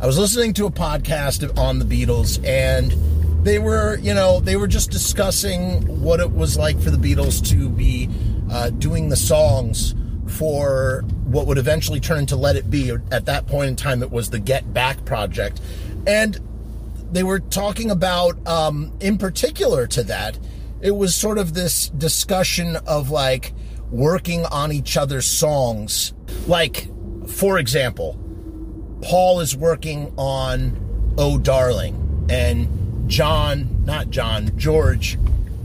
I was listening to a podcast on the Beatles and they were, you know, they were just discussing what it was like for the Beatles to be uh, doing the songs for what would eventually turn into Let It Be. At that point in time, it was the Get Back project. And they were talking about, um, in particular to that, it was sort of this discussion of like working on each other's songs. Like, for example, Paul is working on Oh Darling, and John, not John, George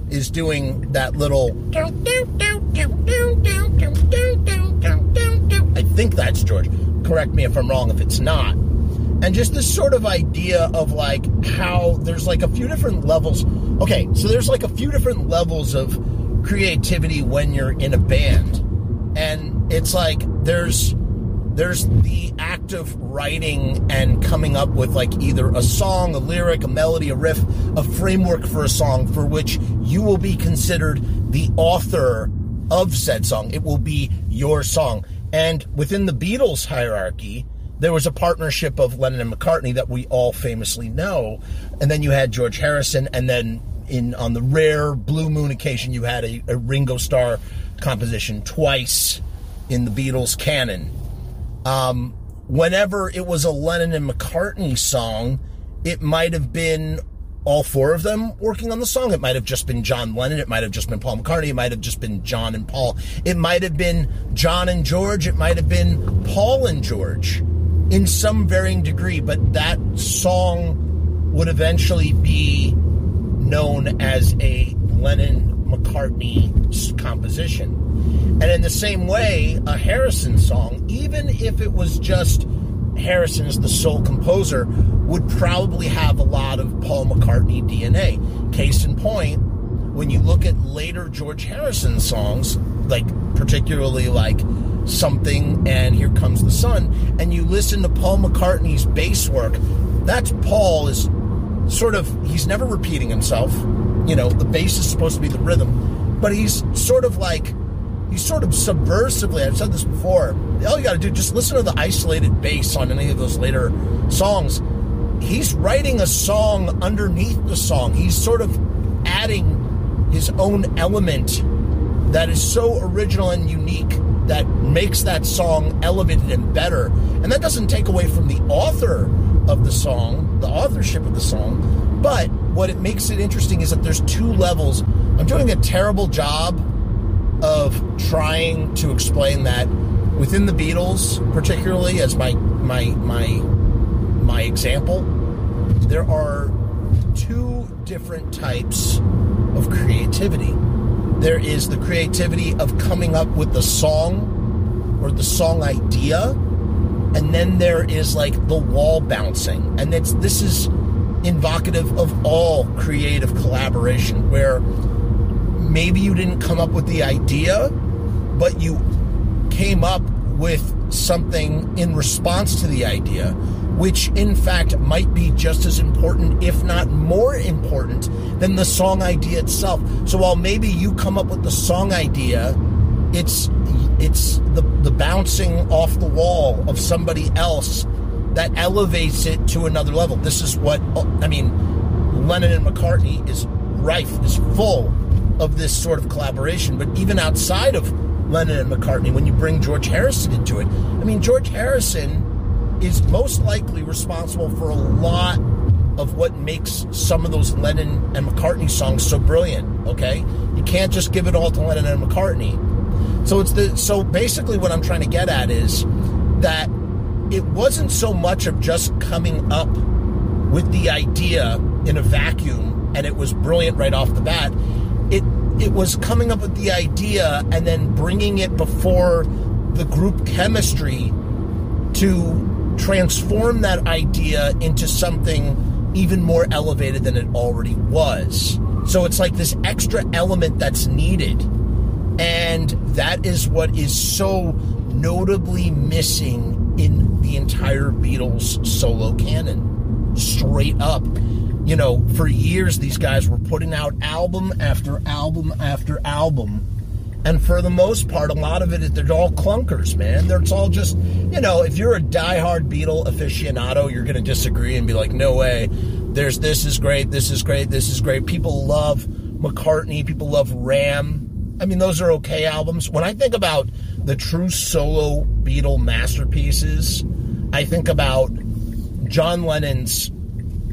is doing that little. I think that's George. Correct me if I'm wrong if it's not. And just this sort of idea of like how there's like a few different levels. Okay, so there's like a few different levels of creativity when you're in a band. And it's like there's there's the act of writing and coming up with like either a song, a lyric, a melody, a riff, a framework for a song for which you will be considered the author of said song. It will be your song. And within the Beatles hierarchy, there was a partnership of Lennon and McCartney that we all famously know. And then you had George Harrison, and then in on the rare blue moon occasion, you had a, a Ringo Starr composition twice in the Beatles canon. Um, whenever it was a Lennon and McCartney song, it might have been all four of them working on the song. It might have just been John Lennon. It might have just been Paul McCartney. It might have just been John and Paul. It might have been John and George. It might have been Paul and George in some varying degree, but that song would eventually be known as a Lennon McCartney composition. And in the same way, a Harrison song, even if it was just Harrison as the sole composer, would probably have a lot of Paul McCartney DNA. Case in point, when you look at later George Harrison songs, like particularly like Something and Here Comes the Sun, and you listen to Paul McCartney's bass work, that's Paul is sort of, he's never repeating himself. You know, the bass is supposed to be the rhythm, but he's sort of like, he's sort of subversively, I've said this before, all you gotta do, just listen to the isolated bass on any of those later songs. He's writing a song underneath the song. He's sort of adding his own element that is so original and unique that makes that song elevated and better. And that doesn't take away from the author of the song, the authorship of the song, but what it makes it interesting is that there's two levels. I'm doing a terrible job of trying to explain that within the Beatles, particularly as my my my my example, there are two different types of creativity. There is the creativity of coming up with the song or the song idea, and then there is like the wall bouncing. And it's this is invocative of all creative collaboration where maybe you didn't come up with the idea, but you came up with something in response to the idea, which in fact might be just as important, if not more important, than the song idea itself. So while maybe you come up with the song idea, it's it's the the bouncing off the wall of somebody else that elevates it to another level. This is what uh, I mean. Lennon and McCartney is rife, is full of this sort of collaboration. But even outside of Lennon and McCartney, when you bring George Harrison into it, I mean, George Harrison is most likely responsible for a lot of what makes some of those Lennon and McCartney songs so brilliant. Okay, you can't just give it all to Lennon and McCartney. So it's the so basically what I'm trying to get at is that it wasn't so much of just coming up with the idea in a vacuum and it was brilliant right off the bat. It it was coming up with the idea and then bringing it before the group chemistry to transform that idea into something even more elevated than it already was. So it's like this extra element that's needed. And that is what is so notably missing in the entire Beatles solo canon. Straight up. You know, for years these guys were putting out album after album after album And for the most part, a lot of it is they're all clunkers, man. They're, it's all just, you know, if you're a diehard Beatle aficionado, you're going to disagree and be like, no way. There's this is great, this is great, this is great. People love McCartney, people love Ram. I mean, those are okay albums. When I think about the true solo Beatle masterpieces, I think about John Lennon's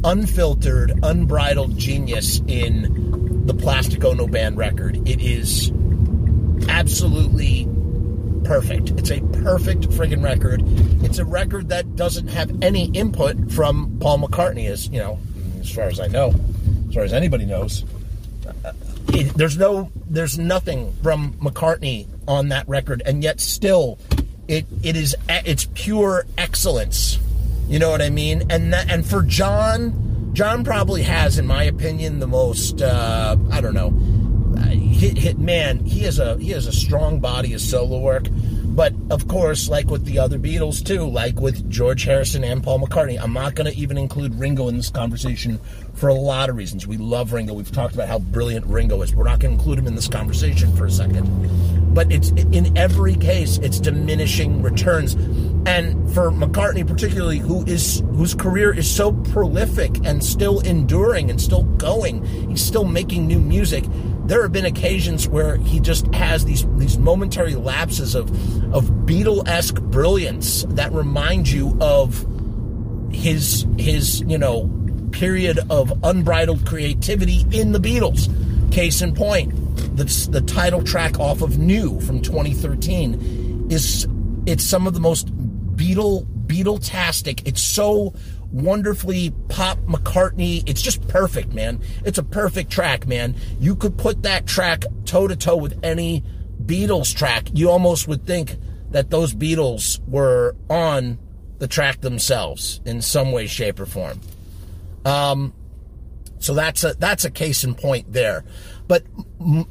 unfiltered, unbridled genius in the Plastic Ono Band record. It is absolutely perfect. It's a perfect friggin' record. It's a record that doesn't have any input from Paul McCartney, as you know, as far as I know, as far as anybody knows. It, there's no, there's nothing from McCartney on that record, and yet still, it it is it's pure excellence. You know what I mean? And that, and for John, John probably has, in my opinion, the most uh, I don't know. Hit, hit man, he has a he has a strong body of solo work. But of course, like with the other Beatles too, like with George Harrison and Paul McCartney, I'm not going to even include Ringo in this conversation for a lot of reasons. We love Ringo. We've talked about how brilliant Ringo is. We're not going to include him in this conversation for a second. But it's in every case, it's diminishing returns. And for McCartney particularly, who is whose career is so prolific and still enduring and still going, he's still making new music there have been occasions where he just has these these momentary lapses of of Beatle-esque brilliance that remind you of his his you know period of unbridled creativity in the Beatles. Case in point, the the title track off of New from 2013 is it's some of the most Beatle Beatle-tastic. It's so wonderfully pop McCartney. It's just perfect, man. It's a perfect track, man. You could put that track toe to toe with any Beatles track. You almost would think that those Beatles were on the track themselves in some way, shape, or form. Um, so that's a that's a case in point there. But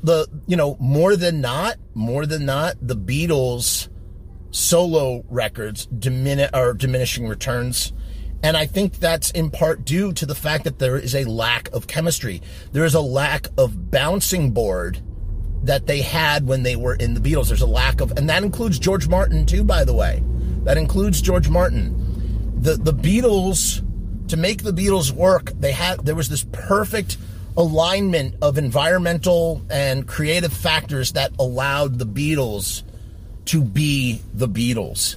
the you know more than not, more than not, the Beatles solo records diminish are diminishing returns and I think that's in part due to the fact that there is a lack of chemistry. There is a lack of bouncing board that they had when they were in the Beatles. There's a lack of, and that includes George Martin too, by the way. That includes George Martin. The the Beatles, to make the Beatles work, they had there was this perfect alignment of environmental and creative factors that allowed the Beatles to be the Beatles.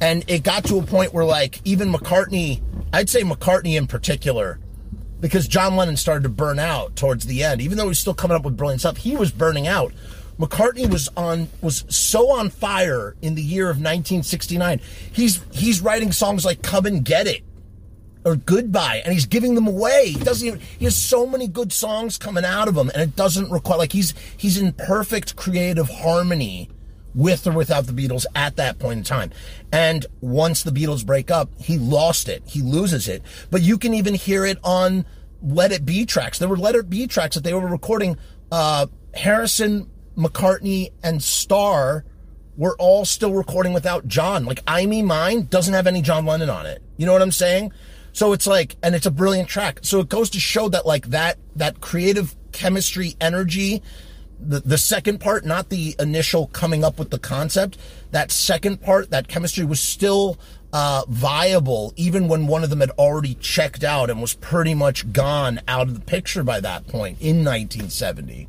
And it got to a point where, like, even McCartney, I'd say McCartney in particular, because John Lennon started to burn out towards the end. Even though he was still coming up with brilliant stuff, he was burning out. McCartney was on was so on fire in the year of 1969. He's he's writing songs like "Come and Get It" or "Goodbye," and he's giving them away. He doesn't even. He has so many good songs coming out of him, and it doesn't require like he's he's in perfect creative harmony with or without the Beatles at that point in time. And once the Beatles break up, he lost it. He loses it. But you can even hear it on Let It Be tracks. There were Let It Be tracks that they were recording. Uh, Harrison, McCartney, and Starr were all still recording without John. Like I Me Mine doesn't have any John Lennon on it. You know what I'm saying? So it's like, and it's a brilliant track. So it goes to show that like that, that creative chemistry energy the, the second part, not the initial coming up with the concept, that second part, that chemistry was still uh, viable even when one of them had already checked out and was pretty much gone out of the picture by that point in 1970.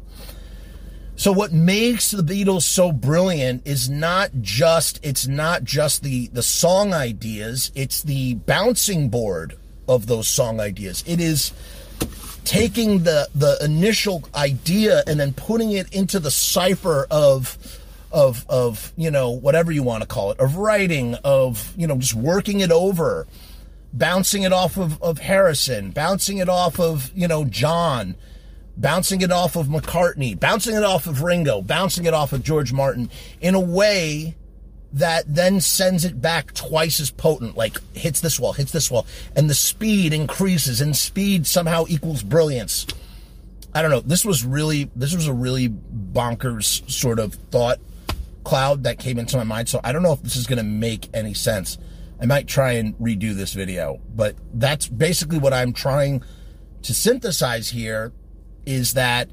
So what makes the Beatles so brilliant is not just it's not just the the song ideas, it's the bouncing board of those song ideas. It is taking the the initial idea and then putting it into the cipher of of of you know whatever you want to call it of writing of you know just working it over bouncing it off of, of harrison bouncing it off of you know john bouncing it off of mccartney bouncing it off of ringo bouncing it off of george martin in a way that then sends it back twice as potent, like hits this wall, hits this wall, and the speed increases, and speed somehow equals brilliance. I don't know. This was really, this was a really bonkers sort of thought cloud that came into my mind. So I don't know if this is going to make any sense. I might try and redo this video, but that's basically what I'm trying to synthesize here is that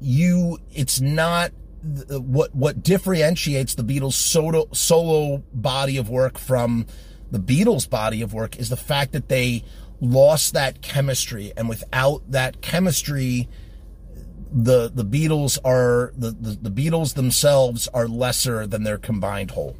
you, it's not Uh, what what differentiates the Beatles solo solo body of work from the Beatles body of work is the fact that they lost that chemistry and without that chemistry the the Beatles are the, the, the Beatles themselves are lesser than their combined whole.